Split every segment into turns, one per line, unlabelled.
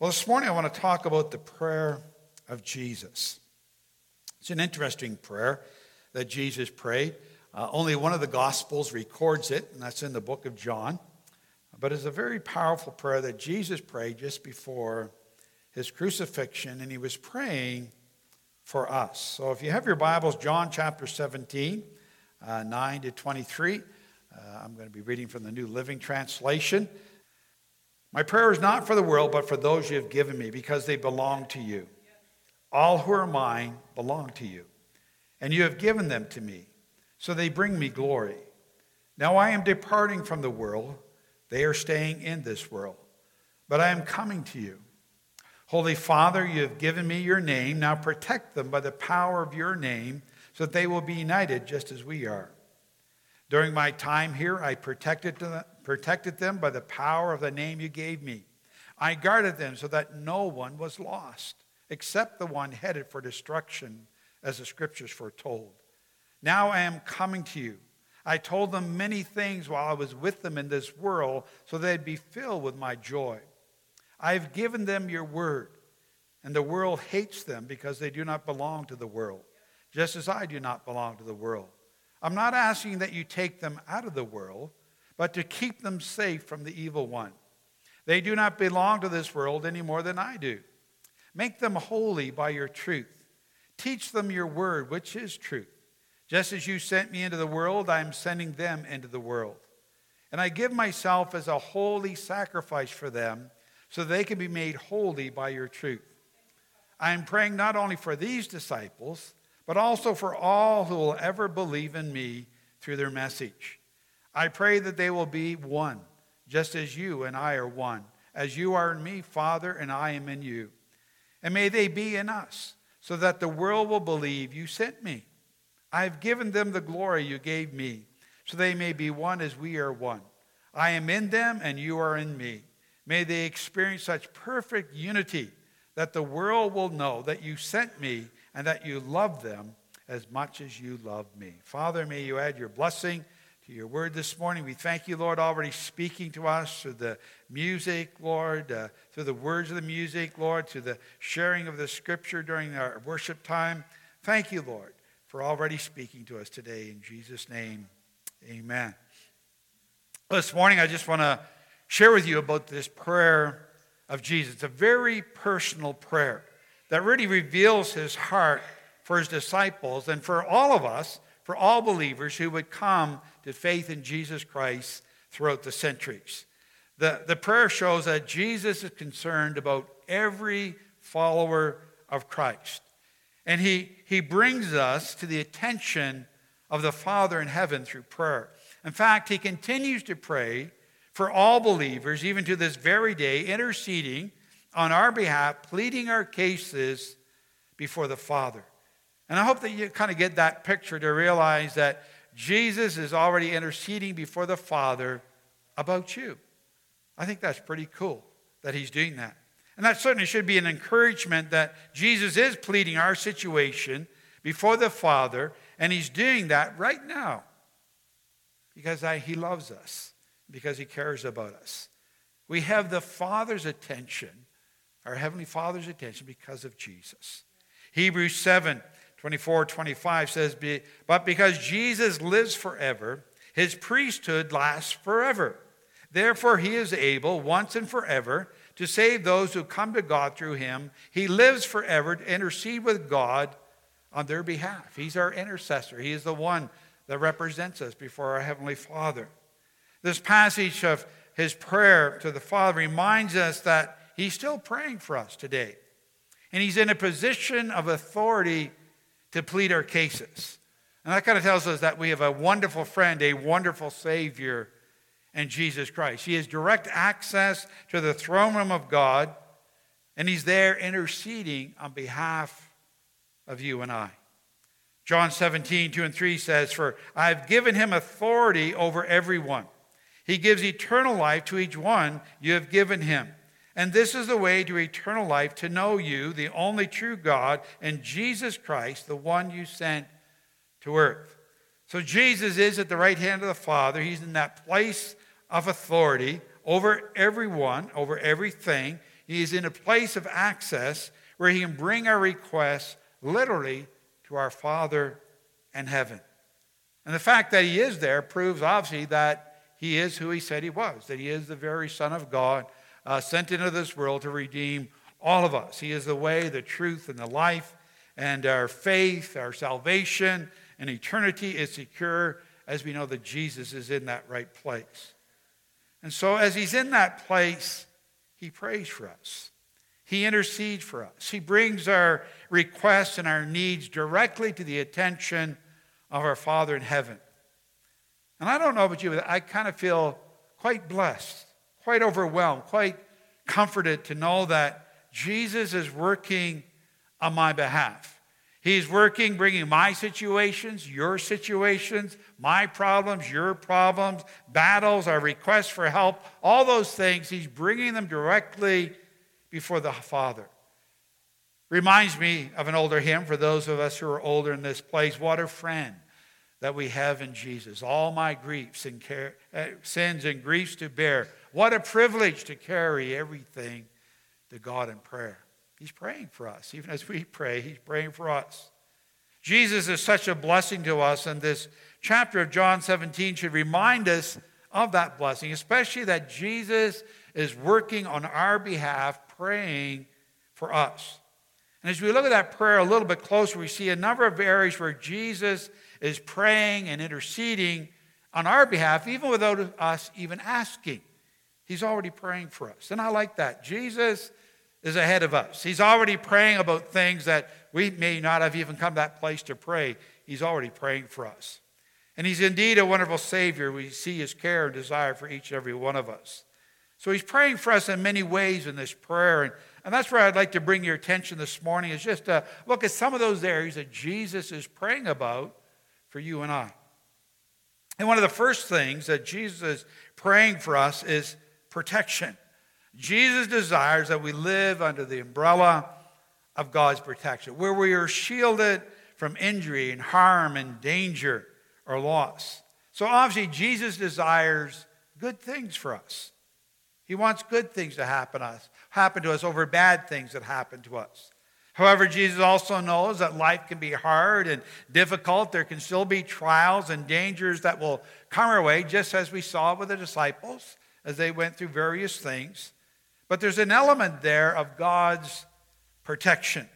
Well, this morning I want to talk about the prayer of Jesus. It's an interesting prayer that Jesus prayed. Uh, only one of the Gospels records it, and that's in the book of John. But it's a very powerful prayer that Jesus prayed just before his crucifixion, and he was praying for us. So if you have your Bibles, John chapter 17, uh, 9 to 23, uh, I'm going to be reading from the New Living Translation. My prayer is not for the world, but for those you have given me, because they belong to you. All who are mine belong to you, and you have given them to me, so they bring me glory. Now I am departing from the world, they are staying in this world, but I am coming to you. Holy Father, you have given me your name. Now protect them by the power of your name, so that they will be united just as we are. During my time here, I protected them protected them by the power of the name you gave me. I guarded them so that no one was lost, except the one headed for destruction, as the scriptures foretold. Now I am coming to you. I told them many things while I was with them in this world, so they'd be filled with my joy. I've given them your word, and the world hates them because they do not belong to the world, just as I do not belong to the world. I'm not asking that you take them out of the world but to keep them safe from the evil one. They do not belong to this world any more than I do. Make them holy by your truth. Teach them your word, which is truth. Just as you sent me into the world, I am sending them into the world. And I give myself as a holy sacrifice for them so they can be made holy by your truth. I am praying not only for these disciples, but also for all who will ever believe in me through their message. I pray that they will be one, just as you and I are one, as you are in me, Father, and I am in you. And may they be in us, so that the world will believe you sent me. I have given them the glory you gave me, so they may be one as we are one. I am in them, and you are in me. May they experience such perfect unity that the world will know that you sent me and that you love them as much as you love me. Father, may you add your blessing to your word this morning. We thank you, Lord, already speaking to us through the music, Lord, uh, through the words of the music, Lord, through the sharing of the scripture during our worship time. Thank you, Lord, for already speaking to us today. In Jesus' name, amen. This morning, I just want to share with you about this prayer of Jesus. It's a very personal prayer that really reveals his heart for his disciples and for all of us for all believers who would come to faith in Jesus Christ throughout the centuries. The, the prayer shows that Jesus is concerned about every follower of Christ. And he, he brings us to the attention of the Father in heaven through prayer. In fact, he continues to pray for all believers, even to this very day, interceding on our behalf, pleading our cases before the Father. And I hope that you kind of get that picture to realize that Jesus is already interceding before the Father about you. I think that's pretty cool that he's doing that. And that certainly should be an encouragement that Jesus is pleading our situation before the Father, and he's doing that right now because I, he loves us, because he cares about us. We have the Father's attention, our Heavenly Father's attention, because of Jesus. Hebrews 7 24, 25 says, But because Jesus lives forever, his priesthood lasts forever. Therefore, he is able once and forever to save those who come to God through him. He lives forever to intercede with God on their behalf. He's our intercessor, he is the one that represents us before our Heavenly Father. This passage of his prayer to the Father reminds us that he's still praying for us today. And he's in a position of authority to plead our cases. And that kind of tells us that we have a wonderful friend, a wonderful Savior in Jesus Christ. He has direct access to the throne room of God, and He's there interceding on behalf of you and I. John 17, 2 and 3 says, For I've given him authority over everyone. He gives eternal life to each one you have given him. And this is the way to eternal life to know you, the only true God, and Jesus Christ, the one you sent to earth. So Jesus is at the right hand of the Father. He's in that place of authority over everyone, over everything. He's in a place of access where he can bring our requests literally to our Father and heaven. And the fact that he is there proves obviously that he is who he said he was, that he is the very Son of God uh, sent into this world to redeem all of us. He is the way, the truth, and the life, and our faith, our salvation, and eternity is secure as we know that Jesus is in that right place. And so, as he's in that place, he prays for us. He intercedes for us. He brings our requests and our needs directly to the attention of our Father in heaven. And I don't know about you, but I kind of feel quite blessed, quite overwhelmed, quite comforted to know that Jesus is working on my behalf. He's working, bringing my situations, your situations, my problems, your problems, battles, our requests for help, all those things. He's bringing them directly before the Father. Reminds me of an older hymn for those of us who are older in this place. What a friend that we have in Jesus. All my griefs and care, uh, sins and griefs to bear. What a privilege to carry everything to God in prayer. He's praying for us. Even as we pray, He's praying for us. Jesus is such a blessing to us, and this chapter of John 17 should remind us of that blessing, especially that Jesus is working on our behalf, praying for us. And as we look at that prayer a little bit closer, we see a number of areas where Jesus is praying and interceding on our behalf, even without us even asking. He's already praying for us. And I like that. Jesus is ahead of us. He's already praying about things that we may not have even come that place to pray. He's already praying for us. And he's indeed a wonderful Savior. We see his care and desire for each and every one of us. So he's praying for us in many ways in this prayer. And, and that's where I'd like to bring your attention this morning is just to look at some of those areas that Jesus is praying about for you and I. And one of the first things that Jesus is praying for us is protection. Jesus desires that we live under the umbrella of God's protection, where we are shielded from injury and harm and danger or loss. So obviously, Jesus desires good things for us. He wants good things to happen us, happen to us over bad things that happen to us. However, Jesus also knows that life can be hard and difficult. There can still be trials and dangers that will come our way, just as we saw with the disciples as they went through various things. But there's an element there of God's protection.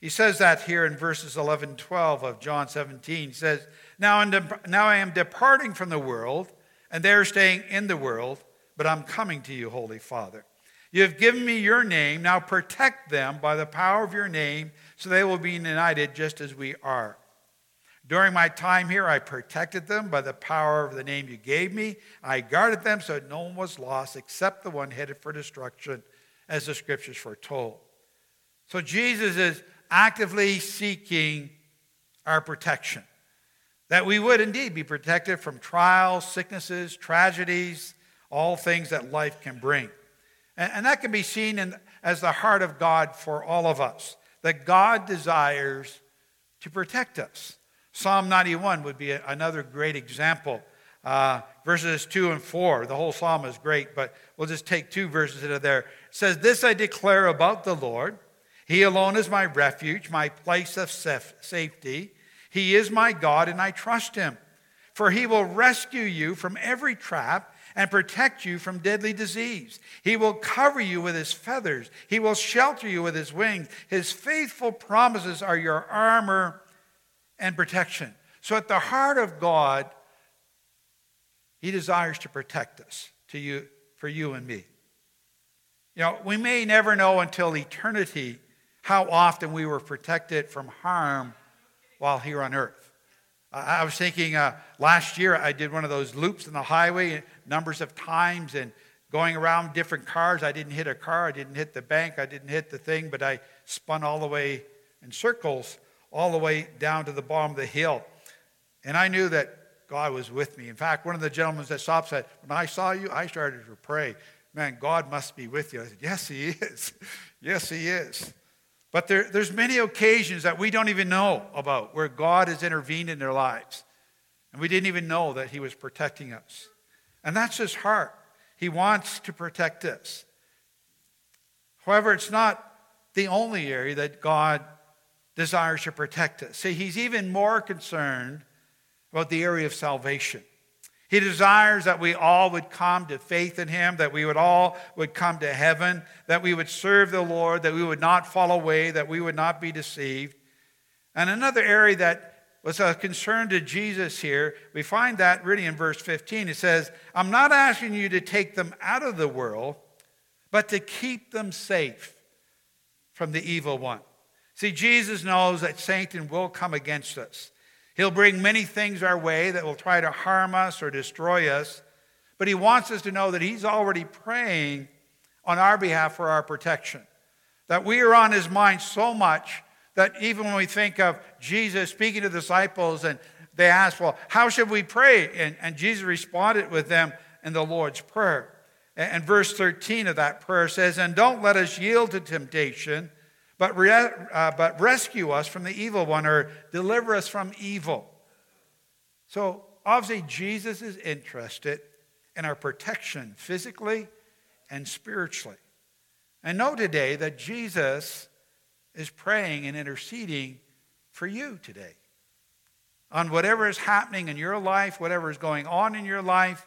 He says that here in verses 11 12 of John 17. He says, now, now I am departing from the world, and they are staying in the world but I'm coming to you, Holy Father. You have given me your name. Now protect them by the power of your name so they will be united just as we are. During my time here, I protected them by the power of the name you gave me. I guarded them so no one was lost except the one headed for destruction, as the scriptures foretold. So Jesus is actively seeking our protection, that we would indeed be protected from trials, sicknesses, tragedies, all things that life can bring. And, and that can be seen in, as the heart of God for all of us, that God desires to protect us. Psalm 91 would be another great example. Uh, verses 2 and 4. The whole psalm is great, but we'll just take two verses out of there. It says, This I declare about the Lord. He alone is my refuge, my place of safety. He is my God, and I trust him. For he will rescue you from every trap and protect you from deadly disease. He will cover you with his feathers, he will shelter you with his wings. His faithful promises are your armor and protection. So, at the heart of God, he desires to protect us, to you, for you and me. You know, we may never know until eternity how often we were protected from harm while here on earth. I was thinking uh, last year I did one of those loops in the highway numbers of times and going around different cars. I didn't hit a car, I didn't hit the bank, I didn't hit the thing, but I spun all the way in circles, all the way down to the bottom of the hill. And I knew that God was with me. In fact, one of the gentlemen that stopped said, When I saw you, I started to pray. Man, God must be with you. I said, Yes, He is. yes, He is. But there, there's many occasions that we don't even know about where God has intervened in their lives. And we didn't even know that He was protecting us. And that's His heart. He wants to protect us. However, it's not the only area that God desires to protect us. See, He's even more concerned about the area of salvation. He desires that we all would come to faith in him, that we would all would come to heaven, that we would serve the Lord, that we would not fall away, that we would not be deceived. And another area that was a concern to Jesus here, we find that really in verse 15. It says, I'm not asking you to take them out of the world, but to keep them safe from the evil one. See, Jesus knows that Satan will come against us. He'll bring many things our way that will try to harm us or destroy us, but He wants us to know that He's already praying on our behalf for our protection. That we are on His mind so much that even when we think of Jesus speaking to the disciples and they asked, Well, how should we pray? And, and Jesus responded with them in the Lord's Prayer. And verse 13 of that prayer says, And don't let us yield to temptation but, re- uh, but rescue us from the evil one or deliver us from evil. So, obviously, Jesus is interested in our protection physically and spiritually. And know today that Jesus is praying and interceding for you today. On whatever is happening in your life, whatever is going on in your life,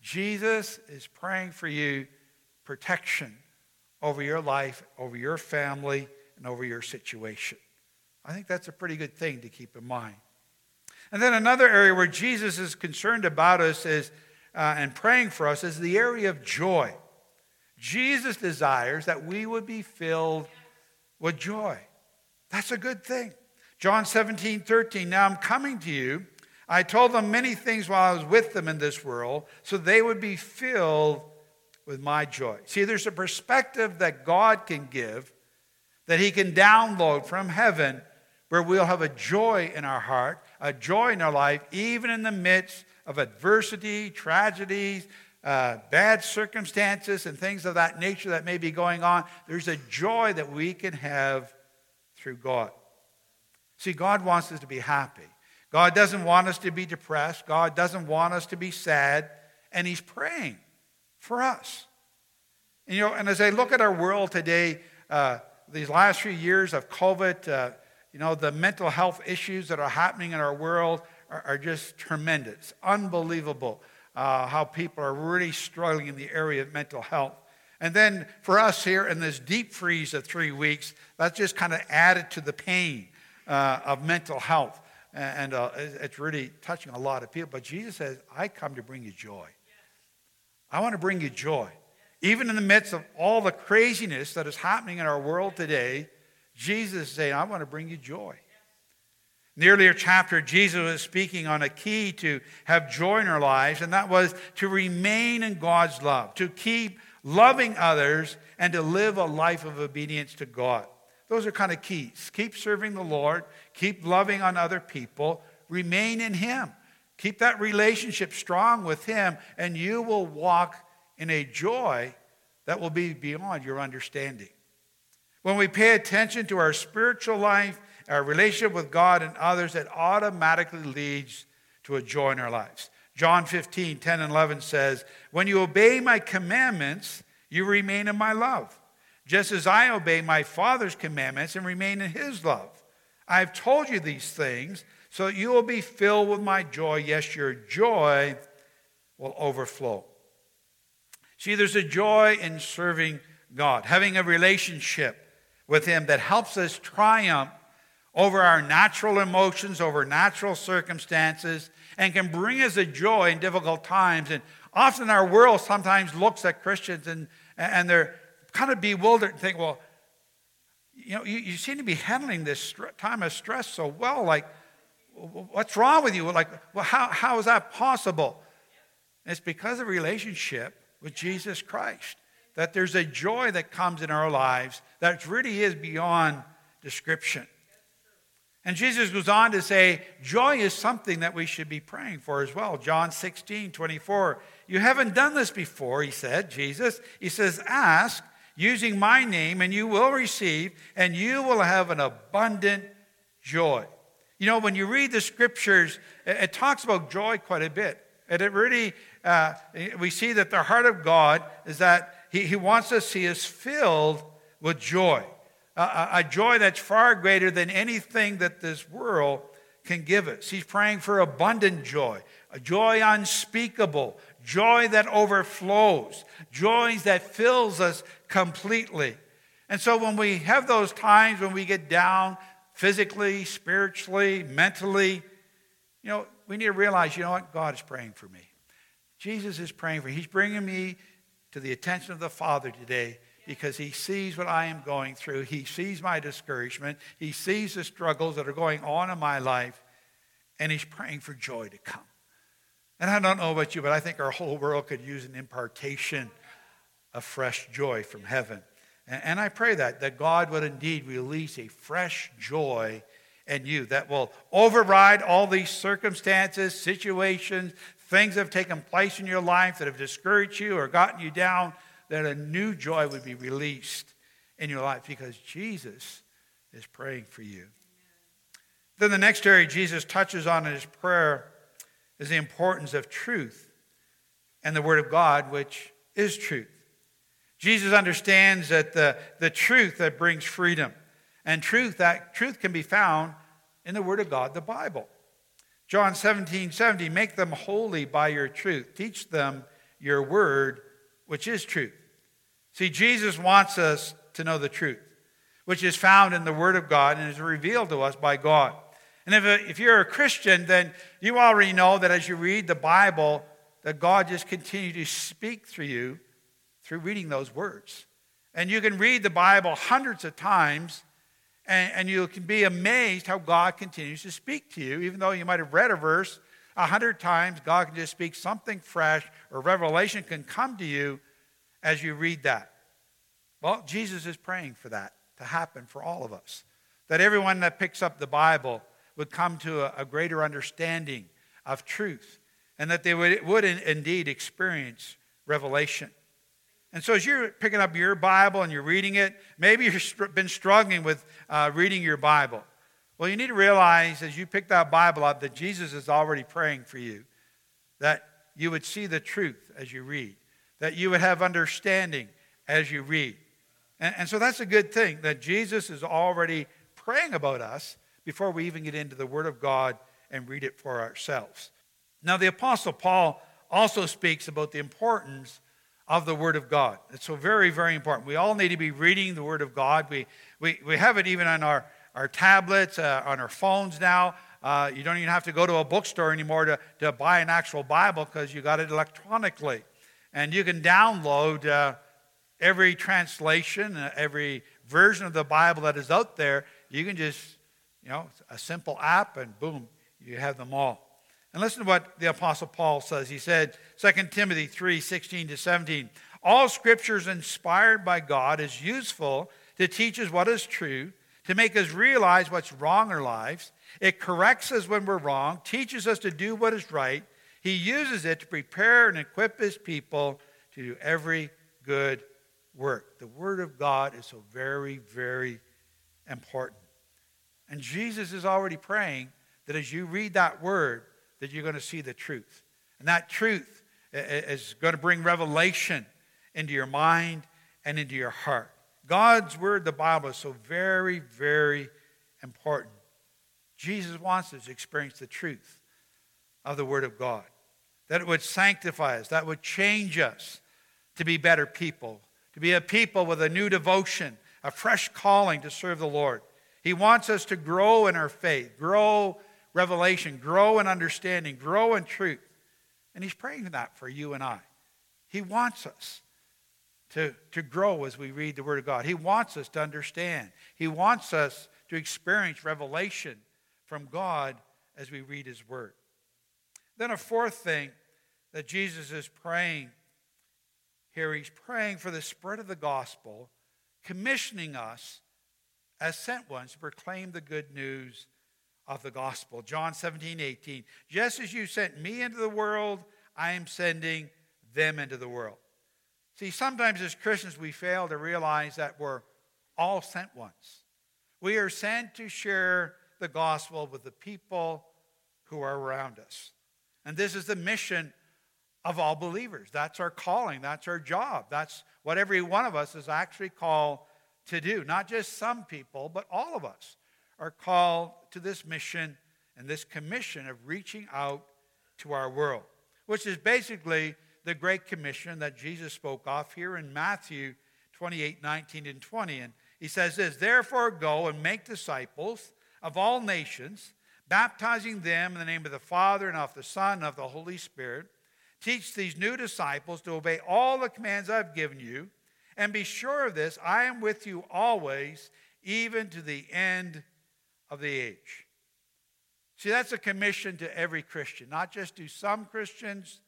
Jesus is praying for you protection over your life, over your family, and over your situation. I think that's a pretty good thing to keep in mind. And then another area where Jesus is concerned about us is, uh, and praying for us is the area of joy. Jesus desires that we would be filled with joy. That's a good thing. John 17, 13. Now I'm coming to you. I told them many things while I was with them in this world, so they would be filled with my joy. See, there's a perspective that God can give that He can download from heaven where we'll have a joy in our heart, a joy in our life, even in the midst of adversity, tragedies, uh, bad circumstances, and things of that nature that may be going on. There's a joy that we can have through God. See, God wants us to be happy. God doesn't want us to be depressed. God doesn't want us to be sad. And He's praying for us. And, you know, and as I look at our world today, uh, these last few years of COVID, uh, you know, the mental health issues that are happening in our world are, are just tremendous. Unbelievable uh, how people are really struggling in the area of mental health. And then for us here in this deep freeze of three weeks, that's just kind of added to the pain uh, of mental health. And uh, it's really touching a lot of people. But Jesus says, I come to bring you joy. I want to bring you joy. Even in the midst of all the craziness that is happening in our world today, Jesus is saying, I want to bring you joy. In the earlier chapter, Jesus was speaking on a key to have joy in our lives, and that was to remain in God's love, to keep loving others, and to live a life of obedience to God. Those are kind of keys. Keep serving the Lord, keep loving on other people, remain in Him. Keep that relationship strong with Him, and you will walk in a joy that will be beyond your understanding. When we pay attention to our spiritual life, our relationship with God and others, it automatically leads to a joy in our lives. John 15, 10 and 11 says, When you obey my commandments, you remain in my love, just as I obey my Father's commandments and remain in his love. I have told you these things so that you will be filled with my joy. Yes, your joy will overflow. See, there's a joy in serving God, having a relationship with Him that helps us triumph over our natural emotions, over natural circumstances, and can bring us a joy in difficult times. And often our world sometimes looks at Christians and, and they're kind of bewildered and think, well, you know, you, you seem to be handling this time of stress so well. Like, what's wrong with you? Like, well, how, how is that possible? it's because of relationship with Jesus Christ. That there's a joy that comes in our lives that really is beyond description. And Jesus goes on to say, joy is something that we should be praying for as well. John 16, 24. You haven't done this before, he said, Jesus. He says, ask using my name, and you will receive, and you will have an abundant joy. You know, when you read the scriptures, it talks about joy quite a bit. And it really uh, we see that the heart of God is that he, he wants to see us filled with joy. A, a, joy that's far greater than anything that this world can give us. He's praying for abundant joy, a joy unspeakable, joy that overflows, joy that fills us completely. And so when we have those times when we get down physically, spiritually, mentally, you know, we need to realize, you know what? God is praying for me. Jesus is praying for me. He's bringing me to the attention of the Father today because he sees what I am going through. He sees my discouragement. He sees the struggles that are going on in my life. And he's praying for joy to come. And I don't know about you, but I think our whole world could use an impartation of fresh joy from heaven. And I pray that, that God would indeed release a fresh joy in you that will override all these circumstances, situations, things have taken place in your life that have discouraged you or gotten you down, that a new joy would be released in your life because Jesus is praying for you. Then the next area Jesus touches on in his prayer is the importance of truth and the Word of God, which is truth. Jesus understands that the, the truth that brings freedom and truth that truth can be found in the Word of God, the Bible. John 17, 70, make them holy by your truth. Teach them your word, which is truth. See, Jesus wants us to know the truth, which is found in the Word of God and is revealed to us by God. And if, uh, if you're a Christian, then you already know that as you read the Bible, that God just continues to speak through you through reading those words. And you can read the Bible hundreds of times, and, and you can be amazed how God continues to speak to you. Even though you might have read a verse a hundred times, God can just speak something fresh, or revelation can come to you as you read that. Well, Jesus is praying for that to happen for all of us. That everyone that picks up the Bible would come to a, a greater understanding of truth and that they would, would in, indeed experience revelation. And so, as you're picking up your Bible and you're reading it, maybe you've been struggling with uh, reading your Bible. Well, you need to realize as you pick that Bible up that Jesus is already praying for you, that you would see the truth as you read, that you would have understanding as you read. And, and so, that's a good thing that Jesus is already praying about us before we even get into the Word of God and read it for ourselves. Now, the Apostle Paul also speaks about the importance of the Word of God. It's so very, very important. We all need to be reading the Word of God. We, we, we have it even on our, our tablets, uh, on our phones now. Uh, you don't even have to go to a bookstore anymore to, to buy an actual Bible because you got it electronically. And you can download uh, every translation, uh, every version of the Bible that is out there. You can just you know, a simple app, and boom, you have them all. And listen to what the Apostle Paul says. He said, 2 Timothy 3 16 to 17, all scripture is inspired by God, is useful to teach us what is true, to make us realize what's wrong in our lives. It corrects us when we're wrong, teaches us to do what is right. He uses it to prepare and equip his people to do every good work. The Word of God is so very, very important. And Jesus is already praying that as you read that word, that you're going to see the truth. And that truth is going to bring revelation into your mind and into your heart. God's word, the Bible, is so very, very important. Jesus wants us to experience the truth of the Word of God, that it would sanctify us, that would change us to be better people, to be a people with a new devotion, a fresh calling to serve the Lord. He wants us to grow in our faith, grow revelation, grow in understanding, grow in truth. And He's praying that for you and I. He wants us to, to grow as we read the Word of God. He wants us to understand. He wants us to experience revelation from God as we read His Word. Then, a fourth thing that Jesus is praying here, He's praying for the spread of the gospel, commissioning us as sent ones to proclaim the good news of the gospel. John 17, 18. Just as you sent me into the world, I am sending them into the world. See, sometimes as Christians, we fail to realize that we're all sent once. We are sent to share the gospel with the people who are around us. And this is the mission of all believers. That's our calling, that's our job. That's what every one of us is actually called to do. Not just some people, but all of us are called to this mission and this commission of reaching out to our world, which is basically the Great Commission that Jesus spoke of here in Matthew 28 19 and 20. And he says this Therefore, go and make disciples of all nations, baptizing them in the name of the Father and of the Son and of the Holy Spirit. Teach these new disciples to obey all the commands I've given you. And be sure of this I am with you always, even to the end of the age. See, that's a commission to every Christian, not just to some Christians,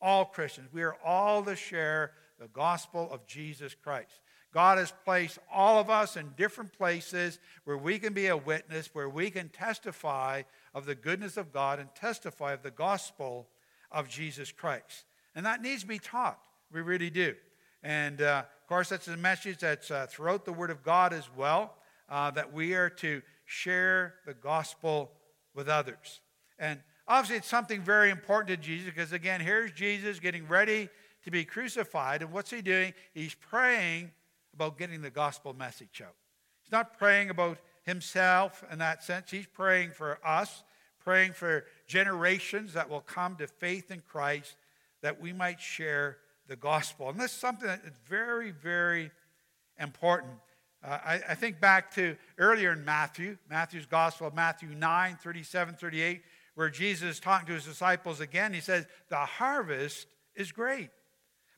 all Christians. We are all to share the gospel of Jesus Christ. God has placed all of us in different places where we can be a witness, where we can testify of the goodness of God and testify of the gospel of Jesus Christ. And that needs to be taught. We really do. And uh, of course, that's a message that's uh, throughout the Word of God as well, uh, that we are to share the gospel with others. And obviously, it's something very important to Jesus because, again, here's Jesus getting ready to be crucified. And what's he doing? He's praying about getting the gospel message out. He's not praying about himself in that sense, he's praying for us, praying for generations that will come to faith in Christ that we might share the gospel. And this is something that is very, very important. Uh, I, I, think back to earlier in Matthew, Matthew's gospel, Matthew 9, 37, 38, where Jesus is talking to his disciples again. He says, The harvest is great,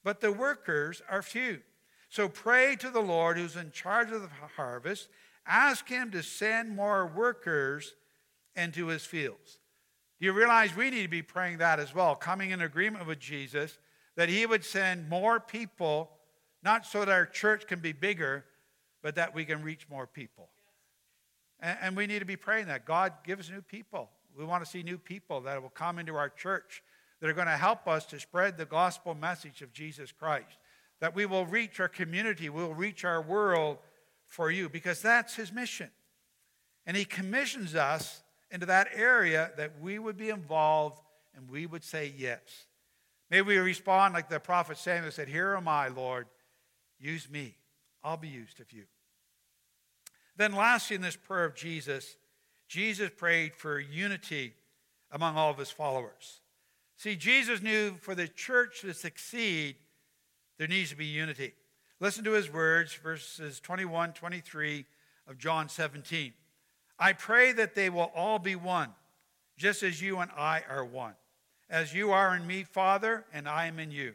but the workers are few. So pray to the Lord who's in charge of the harvest. Ask him to send more workers into his fields. Do you realize we need to be praying that as well, coming in agreement with Jesus that he would send more people, not so that our church can be bigger, but that we can reach more people. And, and we need to be praying that God gives new people. We want to see new people that will come into our church that are going to help us to spread the gospel message of Jesus Christ. That we will reach our community, we'll reach our world for you, because that's his mission. And he commissions us into that area that we would be involved and we would say yes. May we respond like the prophet Samuel said, Here am I, Lord. Use me. I'll be used of you. Then, lastly, in this prayer of Jesus, Jesus prayed for unity among all of his followers. See, Jesus knew for the church to succeed, there needs to be unity. Listen to his words, verses 21, 23 of John 17. I pray that they will all be one, just as you and I are one as you are in me, Father, and I am in you.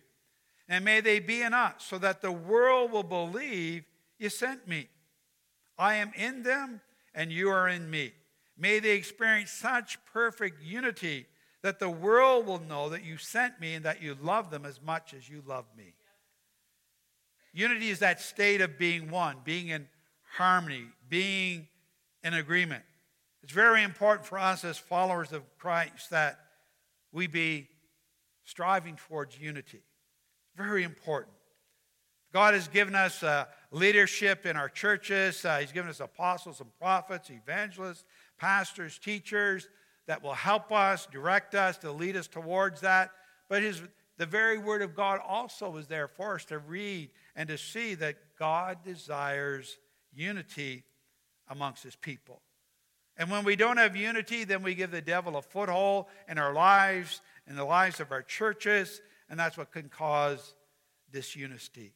And may they be in us, so that the world will believe you sent me. I am in them, and you are in me. May they experience such perfect unity that the world will know that you sent me and that you love them as much as you love me. Unity is that state of being one, being in harmony, being in agreement. It's very important for us as followers of Christ that we be striving towards unity. Very important. God has given us uh, leadership in our churches. Uh, he's given us apostles and prophets, evangelists, pastors, teachers that will help us, direct us, to lead us towards that. But his, the very word of God also is there for us to read and to see that God desires unity amongst his people. And when we don't have unity, then we give the devil a foothold in our lives, in the lives of our churches, and that's what can cause disunity.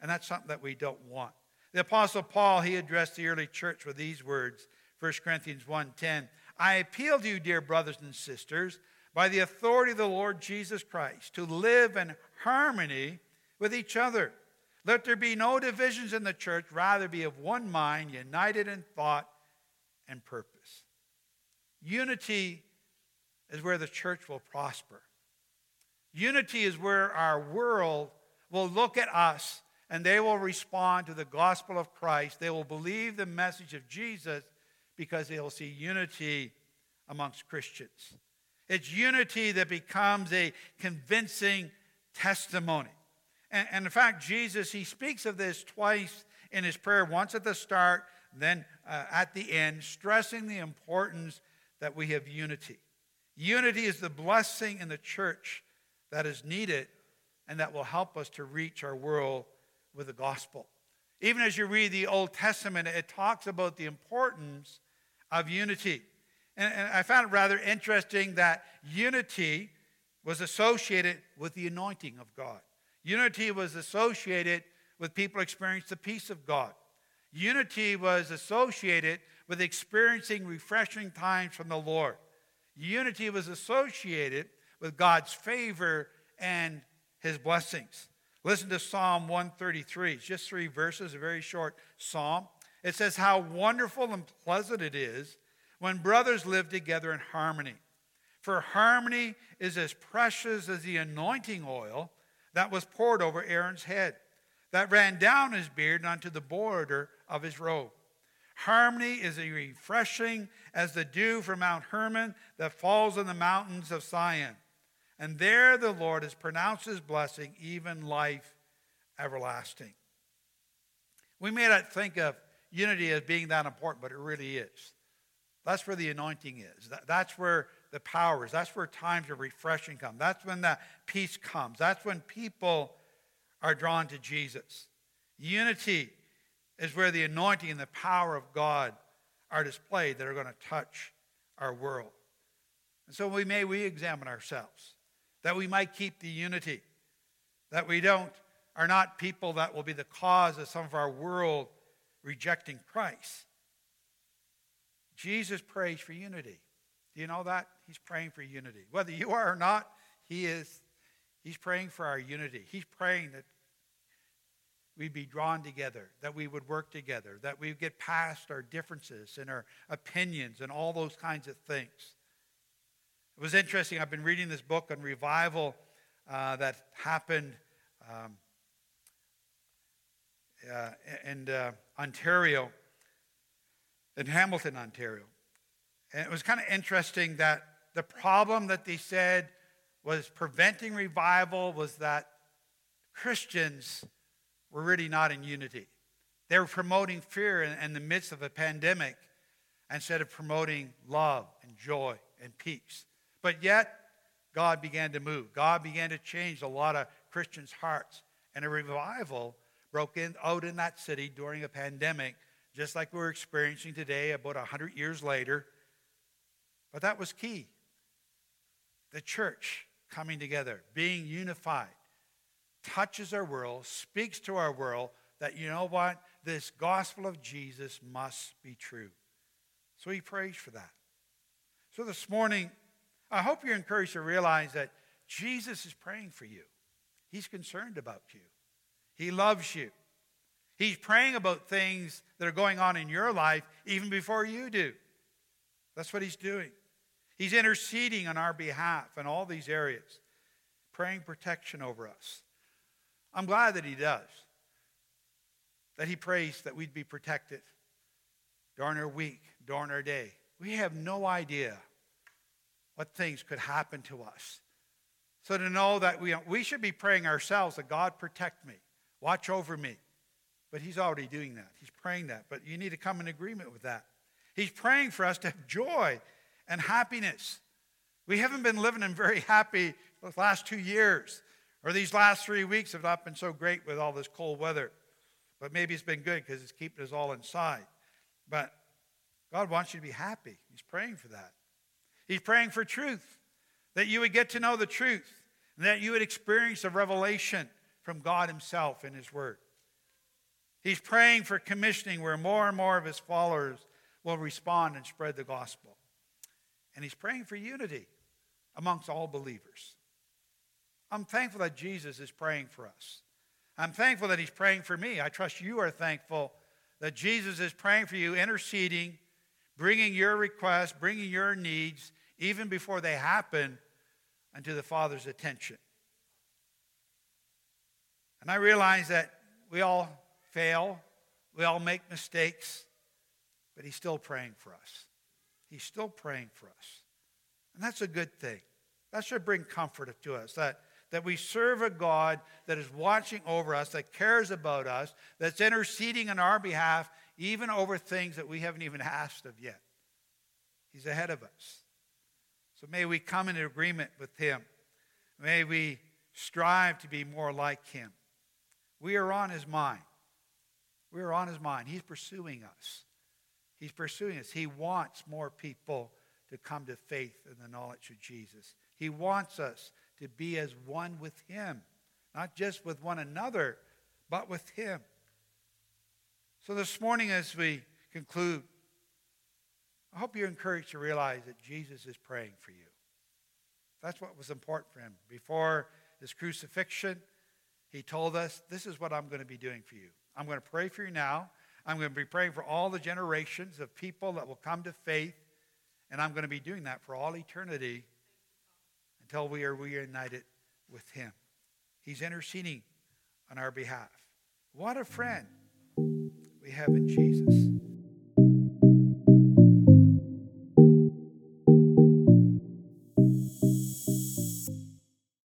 And that's something that we don't want. The apostle Paul, he addressed the early church with these words, 1 Corinthians 1:10. I appeal to you, dear brothers and sisters, by the authority of the Lord Jesus Christ, to live in harmony with each other. Let there be no divisions in the church, rather be of one mind, united in thought and purpose. Unity is where the church will prosper. Unity is where our world will look at us and they will respond to the gospel of Christ. They will believe the message of Jesus because they will see unity amongst Christians. It's unity that becomes a convincing testimony. And, and, in fact, Jesus, he speaks of this twice in his prayer, once at the start then uh, at the end, stressing the importance that we have unity. Unity is the blessing in the church that is needed and that will help us to reach our world with the gospel. Even as you read the Old Testament, it talks about the importance of unity. And, and I found it rather interesting that unity was associated with the anointing of God. Unity was associated with people experiencing the peace of God. Unity was associated with experiencing refreshing times from the Lord. Unity was associated with God's favor and his blessings. Listen to Psalm 133. It's just three verses, a very short psalm. It says, How wonderful and pleasant it is when brothers live together in harmony. For harmony is as precious as the anointing oil that was poured over Aaron's head, that ran down his beard and onto the border of his robe. Harmony is as refreshing as the dew from Mount Hermon that falls on the mountains of Zion. And there the Lord has pronounced his blessing, even life everlasting. We may not think of unity as being that important, but it really is. That's where the anointing is. That's where the power is. That's where times of refreshing come. That's when the peace comes. That's when people are drawn to Jesus. Unity is where the anointing and the power of God are displayed that are going to touch our world. And so we may we examine ourselves that we might keep the unity, that we don't are not people that will be the cause of some of our world rejecting Christ. Jesus prays for unity. Do you know that? He's praying for unity. Whether you are or not, he is he's praying for our unity. He's praying that we'd be drawn together, that we would work together, that we would get past our differences and our opinions and all those kinds of things. It was interesting. I've been reading this book on revival uh, that happened um, uh, in uh, Ontario, in Hamilton, Ontario. And it was kind of interesting that the problem that they said was preventing revival was that Christians were really not in unity. They were promoting fear in, in the midst of a pandemic instead of promoting love and joy and peace. But yet, God began to move. God began to change a lot of Christians' hearts. And a revival broke in, out in that city during a pandemic, just like we're experiencing today, about 100 years later. But that was key. The church coming together, being unified, touches our world, speaks to our world that, you know what, this gospel of Jesus must be true. So he prays for that. So this morning, I hope you're encouraged to realize that Jesus is praying for you. He's concerned about you. He loves you. He's praying about things that are going on in your life even before you do. That's what he's doing. He's interceding on our behalf in all these areas, praying protection over us. I'm glad that he does, that he prays that we'd be protected during our week, during our day. We have no idea what things could happen to us. So to know that we, we should be praying ourselves that God protect me, watch over me. But he's already doing that. He's praying that. But you need to come in agreement with that. He's praying for us to have joy and happiness. We haven't been living in very happy the last two years, or these last three weeks have not been so great with all this cold weather. But maybe it's been good because it's keeping us all inside. But God wants you to be happy. He's praying for that. He's praying for truth, that you would get to know the truth, and that you would experience a revelation from God Himself in His Word. He's praying for commissioning where more and more of His followers will respond and spread the gospel. And He's praying for unity amongst all believers. I'm thankful that Jesus is praying for us. I'm thankful that He's praying for me. I trust you are thankful that Jesus is praying for you, interceding, bringing your requests, bringing your needs, even before they happen, unto the Father's attention. And I realize that we all fail, we all make mistakes, but He's still praying for us. He's still praying for us. And that's a good thing. That should bring comfort to us that, that we serve a God that is watching over us, that cares about us, that's interceding on our behalf, even over things that we haven't even asked of yet. He's ahead of us. So may we come into agreement with him. May we strive to be more like him. We are on his mind. We're on his mind. He's pursuing us. He's pursuing us. He wants more people to come to faith in the knowledge of Jesus. He wants us to be as one with him, not just with one another, but with him. So this morning, as we conclude, I hope you're encouraged to realize that Jesus is praying for you. That's what was important for him. Before his crucifixion, he told us, This is what I'm going to be doing for you. I'm going to pray for you now. I'm going to be praying for all the generations of people that will come to faith. And I'm going to be doing that for all eternity until we are reunited with him. He's interceding on our behalf. What a friend we have in Jesus.